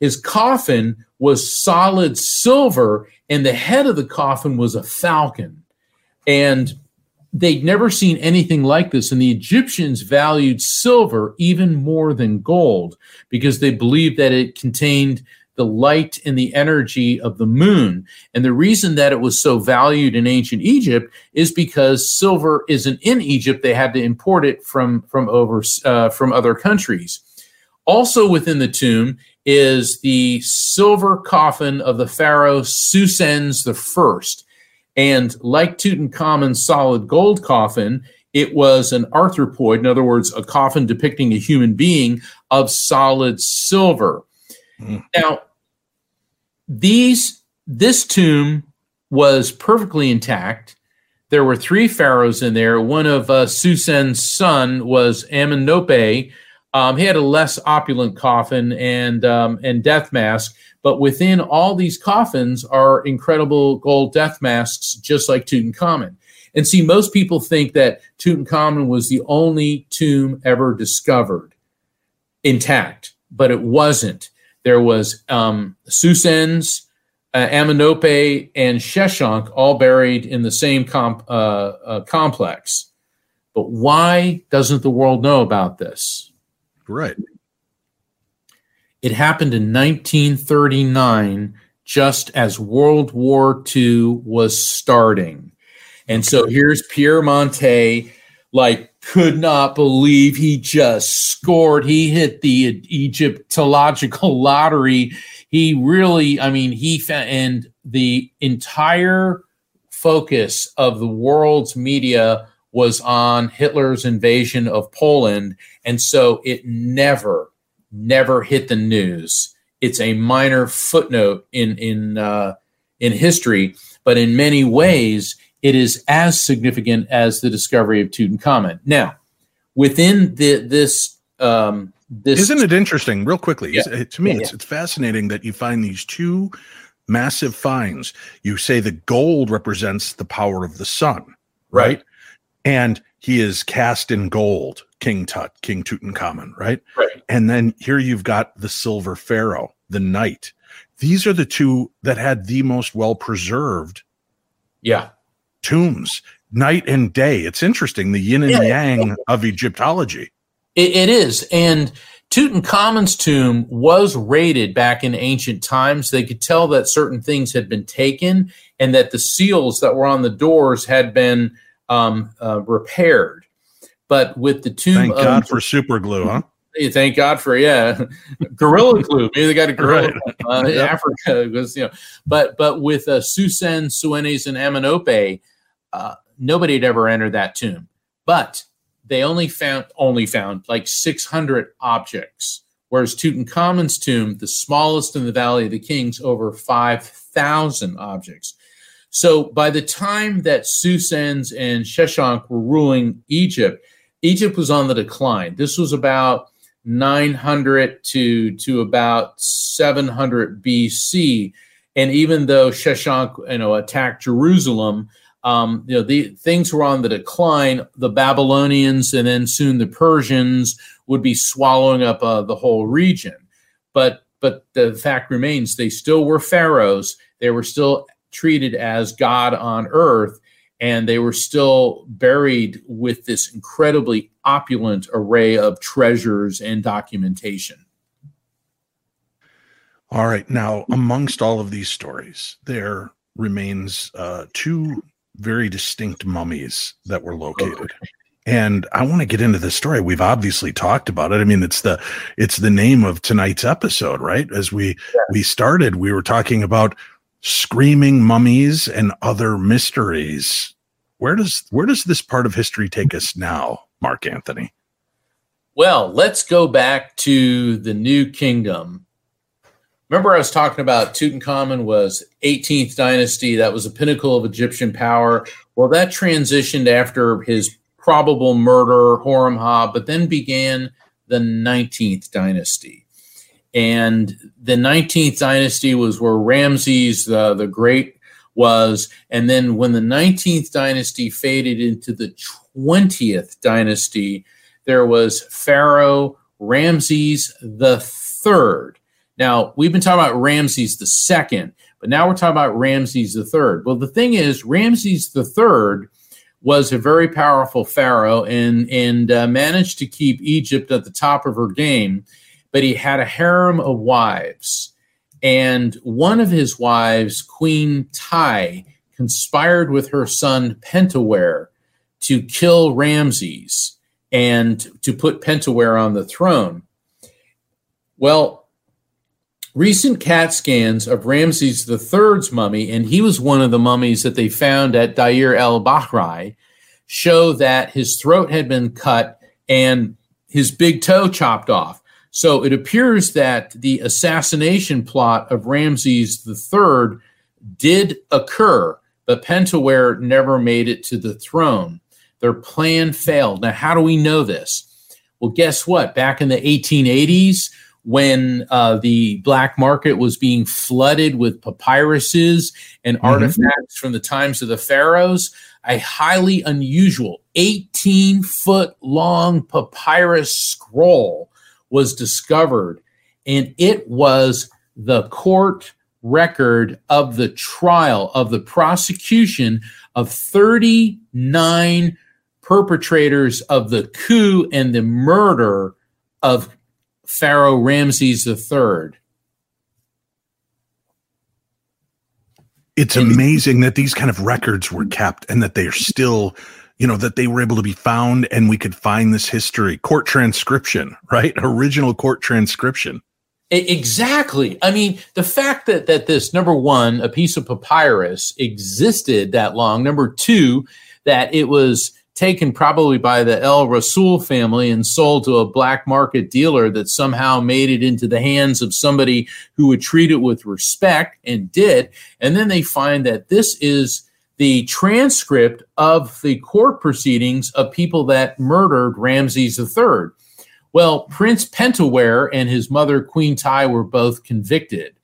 his coffin was solid silver and the head of the coffin was a falcon. And they'd never seen anything like this. And the Egyptians valued silver even more than gold because they believed that it contained the light and the energy of the moon. And the reason that it was so valued in ancient Egypt is because silver isn't in Egypt. They had to import it from, from over uh, from other countries. Also within the tomb is the silver coffin of the pharaoh Psusennes the first. And like Tutankhamun's solid gold coffin, it was an anthropoid, in other words, a coffin depicting a human being of solid silver. Mm. Now, these this tomb was perfectly intact. there were three pharaohs in there. One of uh, Susen's son was Amenhotep. Um, he had a less opulent coffin and um, and death mask, but within all these coffins are incredible gold death masks, just like Tutankhamun. And see, most people think that Tutankhamun was the only tomb ever discovered intact, but it wasn't. There was um, Susen's, uh, Amenhotep, and Sheshonq all buried in the same comp, uh, uh, complex. But why doesn't the world know about this? Right. It happened in 1939, just as World War II was starting. And so here's Pierre Monte, like, could not believe he just scored. He hit the Egyptological lottery. He really, I mean, he and the entire focus of the world's media was on Hitler's invasion of Poland. And so it never, never hit the news. It's a minor footnote in, in, uh, in history, but in many ways, it is as significant as the discovery of Tutankhamun. Now, within the, this, um, this isn't it interesting? Real quickly, Yeah. It's- to me, Yeah, it's, yeah. it's fascinating that you find these two massive finds. You say the gold represents the power of the sun, right? And he is cast in gold, King Tut, King Tutankhamun, right? Right. And then here you've got the silver pharaoh, the night. These are the two that had the most well preserved Yeah. Tombs, night and day. It's interesting, the yin and Yeah. yang of Egyptology. It, it is. And Tutankhamun's tomb was raided back in ancient times. They could tell that certain things had been taken and that the seals that were on the doors had been um, uh, repaired. But with the tomb Thank of God for super glue, huh? Thank God for yeah, gorilla glue. Maybe they got a gorilla. Right. Uh, Yep. Africa was you know, but but with uh, Susen, Suenes, and Amenhotep, uh, nobody had ever entered that tomb. But they only found only found like 600 objects, whereas Tutankhamun's tomb, the smallest in the Valley of the Kings, over 5,000 objects. So by the time that Psusennes and Sheshonq were ruling Egypt, Egypt was on the decline. This was about 900 to to about 700 BC, and even though Sheshonq you know attacked Jerusalem, um, you know the things were on the decline. The Babylonians and then soon the Persians would be swallowing up uh, the whole region. But but the fact remains they still were pharaohs. They were still treated as God on earth, and they were still buried with this incredibly opulent array of treasures and documentation. All right. Now, amongst all of these stories, there remains uh, two very distinct mummies that were oh, located. And I want to get into this story. We've obviously talked about it. I mean, it's the it's the name of tonight's episode, right? As we we started, we were talking about screaming mummies and other mysteries. Where does where does this part of history take us now, Mark Anthony? Well, let's go back to the New Kingdom. Remember, I was talking about Tutankhamun was 18th dynasty. That was the pinnacle of Egyptian power. Well, that transitioned after his probable murder, Horemheb, but then began the 19th dynasty. And the 19th dynasty was where Ramses the, the Great was. And then when the 19th dynasty faded into the 20th dynasty, there was Pharaoh Ramses the Third. Now we've been talking about Ramses the Second, but now we're talking about Ramses the Third. Well, the thing is, Ramses the Third was a very powerful pharaoh and and uh, managed to keep Egypt at the top of her game, but he had a harem of wives, and one of his wives, Queen Tai, conspired with her son Pentawere to kill Ramses and to put Pentawere on the throne. Well, recent CAT scans of Ramses III's mummy, and he was one of the mummies that they found at Deir el-Bahari, show that his throat had been cut and his big toe chopped off. So it appears that the assassination plot of Ramses III did occur, but Pentawere never made it to the throne. Their plan failed. Now, how do we know this? Well, guess what? Back in the 1880s, when uh, the black market was being flooded with papyruses and mm-hmm. artifacts from the times of the pharaohs, a highly unusual 18 foot long papyrus scroll was discovered, and it was the court record of the trial of the prosecution of 39 perpetrators of the coup and the murder of Pharaoh Ramses III. It's amazing that these kind of records were kept and that they are still, you know, that they were able to be found and we could find this history, court transcription, right? Original court transcription. Exactly. I mean, the fact that that this number one, a piece of papyrus existed that long. Number two, that it was taken probably by the El Rasul family and sold to a black market dealer that somehow made it into the hands of somebody who would treat it with respect and did. And then they find that this is the transcript of the court proceedings of people that murdered Ramses III. Well, Prince Pentawere and his mother, Queen Tiye, were both convicted.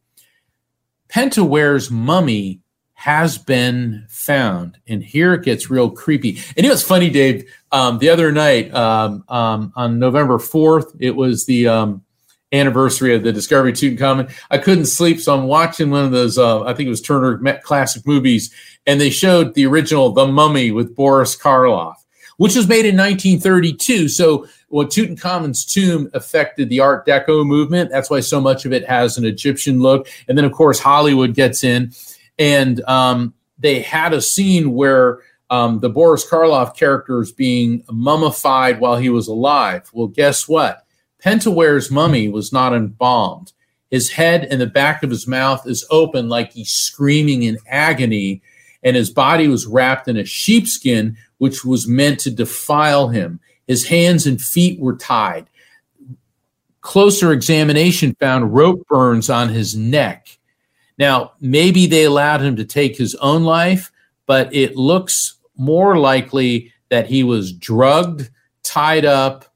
Pentawere's mummy has been found. And here it gets real creepy. And it was funny, Dave? Um, the other night, um, um, on November 4th, it was the um, anniversary of the discovery of Tutankhamun. I couldn't sleep, so I'm watching one of those, uh, I think it was Turner classic movies, and they showed the original The Mummy with Boris Karloff, which was made in 1932. So well, Tutankhamun's tomb affected the Art Deco movement. That's why so much of it has an Egyptian look. And then, of course, Hollywood gets in and um, they had a scene where um, the Boris Karloff character is being mummified while he was alive. Well, guess what? Pentawere's mummy was not embalmed. His head and the back of his mouth is open like he's screaming in agony, and his body was wrapped in a sheepskin, which was meant to defile him. His hands and feet were tied. Closer examination found rope burns on his neck now, maybe they allowed him to take his own life, but it looks more likely that he was drugged, tied up,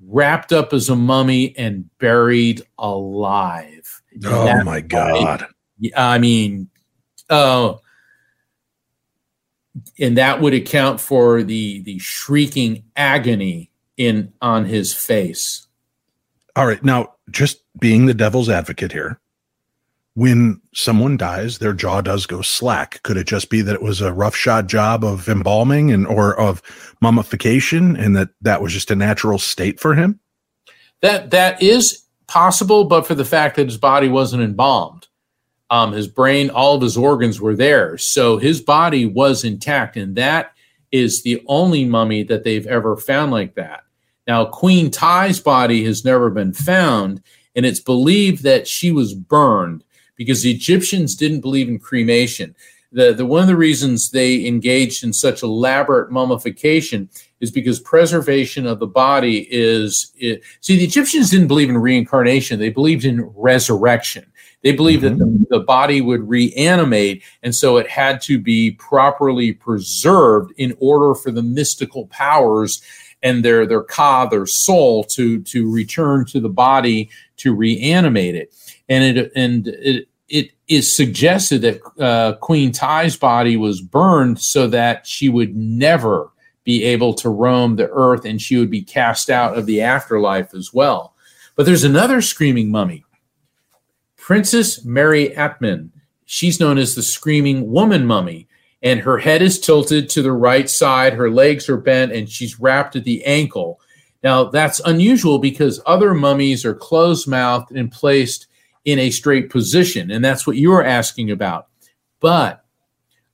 wrapped up as a mummy, and buried alive. Oh my God. I mean, oh, and that would account for the the shrieking agony in on his face. All right, now just being the devil's advocate here, when someone dies, their jaw does go slack. Could it just be that it was a roughshod job of embalming and or of mummification, and that that was just a natural state for him? That that is possible, but for the fact that his body wasn't embalmed, um, his brain, all of his organs were there, so his body was intact, and that is the only mummy that they've ever found like that. Now, Queen Tiye's body has never been found, and it's believed that she was burned because the Egyptians didn't believe in cremation. The, the one of the reasons they engaged in such elaborate mummification is because preservation of the body is it, see the Egyptians didn't believe in reincarnation; they believed in resurrection. They believed mm-hmm. that the, the body would reanimate, and so it had to be properly preserved in order for the mystical powers and their their ka, their soul, to to return to the body to reanimate it and it and it it is suggested that uh, Queen Tiye's body was burned so that she would never be able to roam the earth and she would be cast out of the afterlife as well. But there's another screaming mummy, Princess Meritamun. She's known as the screaming woman mummy, and her head is tilted to the right side, her legs are bent, and she's wrapped at the ankle. Now, that's unusual because other mummies are closed mouthed and placed in a straight position. And that's what you're asking about. But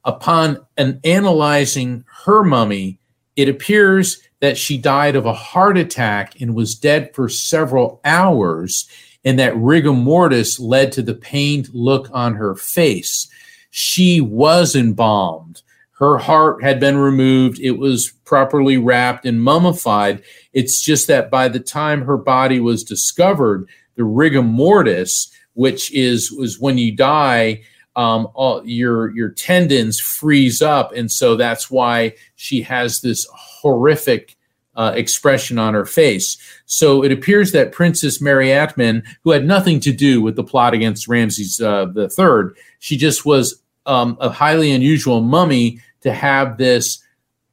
upon an analyzing her mummy, it appears that she died of a heart attack and was dead for several hours, and that rigor mortis led to the pained look on her face. She was embalmed. Her heart had been removed. It was properly wrapped and mummified. It's just that by the time her body was discovered, the rigor mortis which is was when you die, um, all, your your tendons freeze up, and so that's why she has this horrific uh, expression on her face. So it appears that Princess Meritamun, who had nothing to do with the plot against Ramses uh, the Third, she just was um, a highly unusual mummy to have this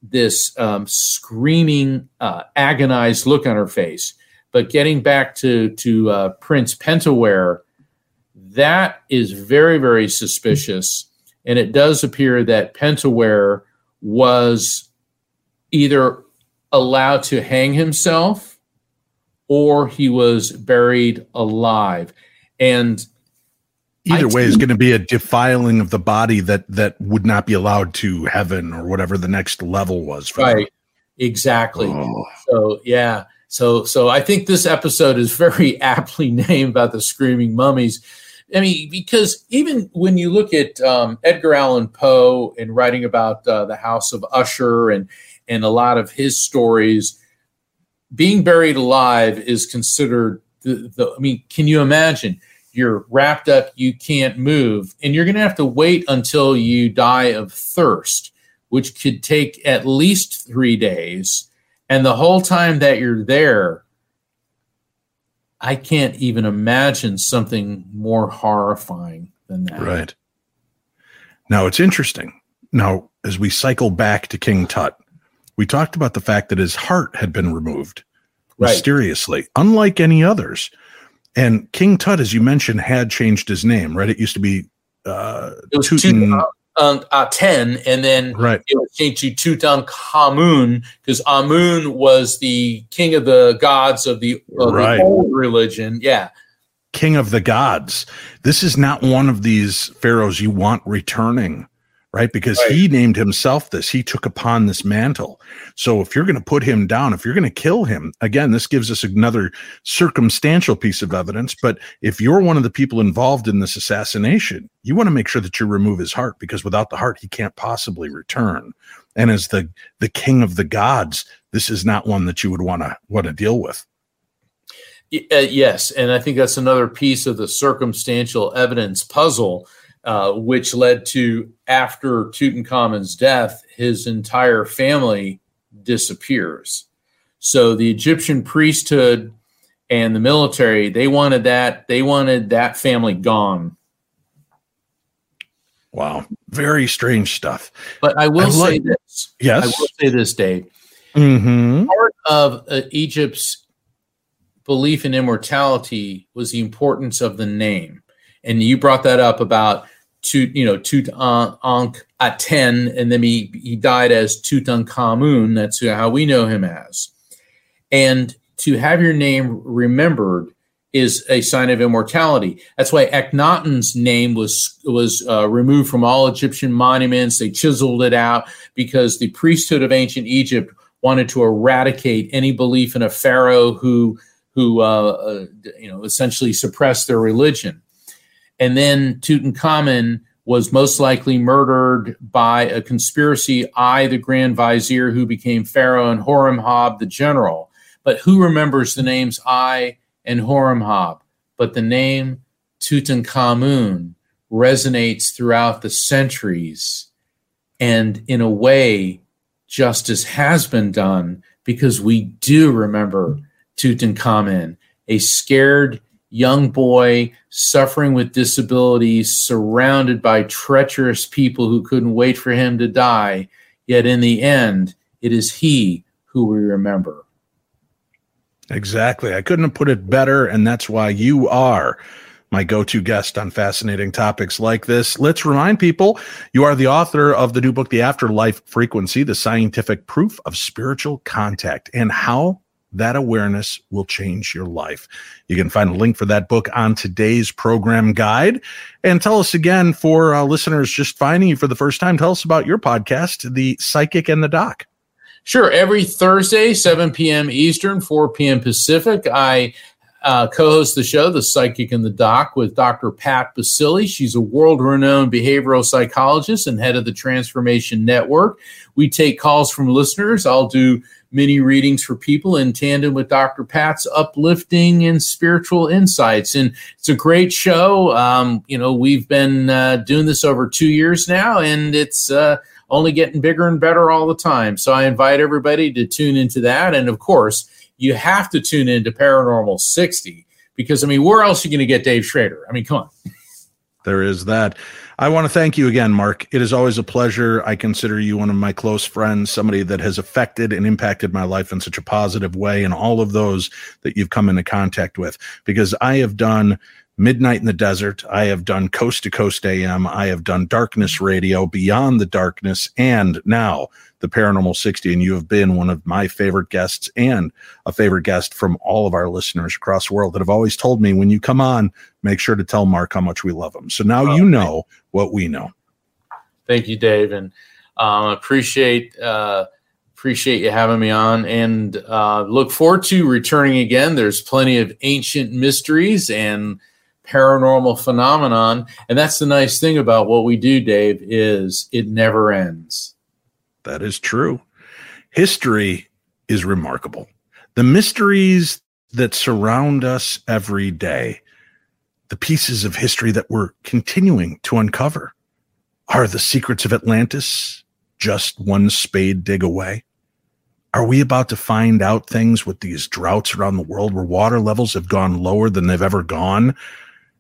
this um, screaming, uh, agonized look on her face. But getting back to to uh, Prince Pentawere, that is very very suspicious, and it does appear that Pentawere was either allowed to hang himself or he was buried alive. And either way is going to be a defiling of the body that that would not be allowed to heaven or whatever the next level was right them. exactly. Oh. so yeah. So so i think this episode is very aptly named about the screaming mummies. I mean because even when you look at um, edgar allan poe and writing about uh, the house of usher and and a lot of his stories being buried alive is considered the, the i mean can you imagine you're wrapped up you can't move and you're going to have to wait until you die of thirst which could take at least three days and the whole time that you're there i can't even imagine something more horrifying than that right now it's interesting now as we cycle back to king tut we talked about the fact that his heart had been removed right. mysteriously, unlike any others. And King Tut, as you mentioned, had changed his name, right? It used to be uh, it was Tuten, uh, uh, 10, and then right. it was changed to Tutankhamun because Amun was the king of the gods of the, of right. the old religion. Yeah. King of the gods. This is not one of these pharaohs you want returning right? Because right. he named himself this. He took upon this mantle. So if you're going to put him down, if you're going to kill him, again, this gives us another circumstantial piece of evidence. But if you're one of the people involved in this assassination, you want to make sure that you remove his heart because without the heart, he can't possibly return. And as the the king of the gods, this is not one that you would want to want to deal with. Uh, yes, and I think that's another piece of the circumstantial evidence puzzle uh, which led to after Tutankhamun's death, his entire family disappears. So the Egyptian priesthood and the military they wanted that they wanted that family gone. Wow, very strange stuff. But I will I say this. Yes, I will say this, Dave. Mm-hmm. Part of uh, Egypt's belief in immortality was the importance of the name, and you brought that up about Tut, you know, Tutankh Aten, and then he, he died as Tutankhamun. That's how we know him as. And to have your name remembered is a sign of immortality. That's why Akhenaten's name was was uh, removed from all Egyptian monuments. They chiseled it out because the priesthood of ancient Egypt wanted to eradicate any belief in a pharaoh who who uh, uh, you know essentially suppressed their religion. And then Tutankhamun was most likely murdered by a conspiracy Ay, the Grand Vizier, who became Pharaoh, and Horemheb, the general. But who remembers the names Ay and Horemheb? But the name Tutankhamun resonates throughout the centuries. And in a way, justice has been done because we do remember Tutankhamun, a scared young boy suffering with disabilities, surrounded by treacherous people who couldn't wait for him to die. Yet in the end, it is he who we remember. Exactly. I couldn't have put it better. And that's why you are my go to guest on fascinating topics like this. Let's remind people you are the author of the new book, The Afterlife Frequency, the scientific proof of spiritual contact and how that awareness will change your life. You can find a link for that book on today's program guide. And tell us again for uh, listeners just finding you for the first time, tell us about your podcast, The Psychic and the Doc. Sure. Every Thursday, 7 p.m. Eastern, 4 p.m. Pacific, I uh, co host the show, The Psychic and the Doc, with Dr. Pat Baccili. She's a world renowned behavioral psychologist and head of the Transformation Network. We take calls from listeners. I'll do mini readings for people in tandem with Dr. Pat's uplifting and spiritual insights. And it's a great show. Um, you know, we've been uh, doing this over two years now, and it's uh, only getting bigger and better all the time. So I invite everybody to tune into that. And of course, you have to tune into Paranormal 60 because, I mean, where else are you going to get Dave Schrader? I mean, come on. There is that. I want to thank you again, Mark. It is always a pleasure. I consider you one of my close friends, somebody that has affected and impacted my life in such a positive way, and all of those that you've come into contact with. Because I have done Midnight in the Desert. I have done Coast to Coast AM. I have done Darkness Radio, Beyond the Darkness, and now the Paranormal 60. And you have been one of my favorite guests and a favorite guest from all of our listeners across the world that have always told me when you come on, make sure to tell Mark how much we love him. So now you know what we know. Thank you, Dave. And um, appreciate. Uh, appreciate you having me on and uh, look forward to returning again there's plenty of ancient mysteries and paranormal phenomenon. And that's the nice thing about what we do, Dave, is it never ends. That is true. History is remarkable. The mysteries that surround us every day, the pieces of history that we're continuing to uncover, are the secrets of Atlantis just one spade dig away? Are we about to find out things with these droughts around the world where water levels have gone lower than they've ever gone?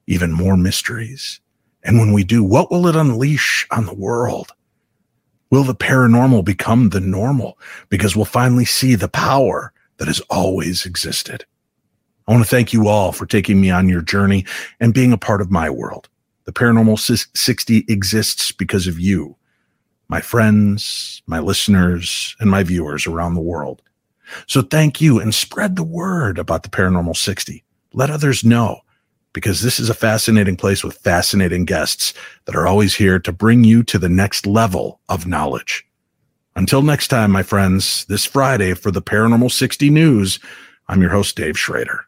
even more mysteries. And when we do, what will it unleash on the world? Will the paranormal become the normal? Because we'll finally see the power that has always existed. I want to thank you all for taking me on your journey and being a part of my world. The Paranormal 60 exists because of you, my friends, my listeners, and my viewers around the world. So thank you and spread the word about the Paranormal 60. Let others know because this is a fascinating place with fascinating guests that are always here to bring you to the next level of knowledge. Until next time, my friends, this Friday for the Paranormal 60 News, I'm your host, Dave Schrader.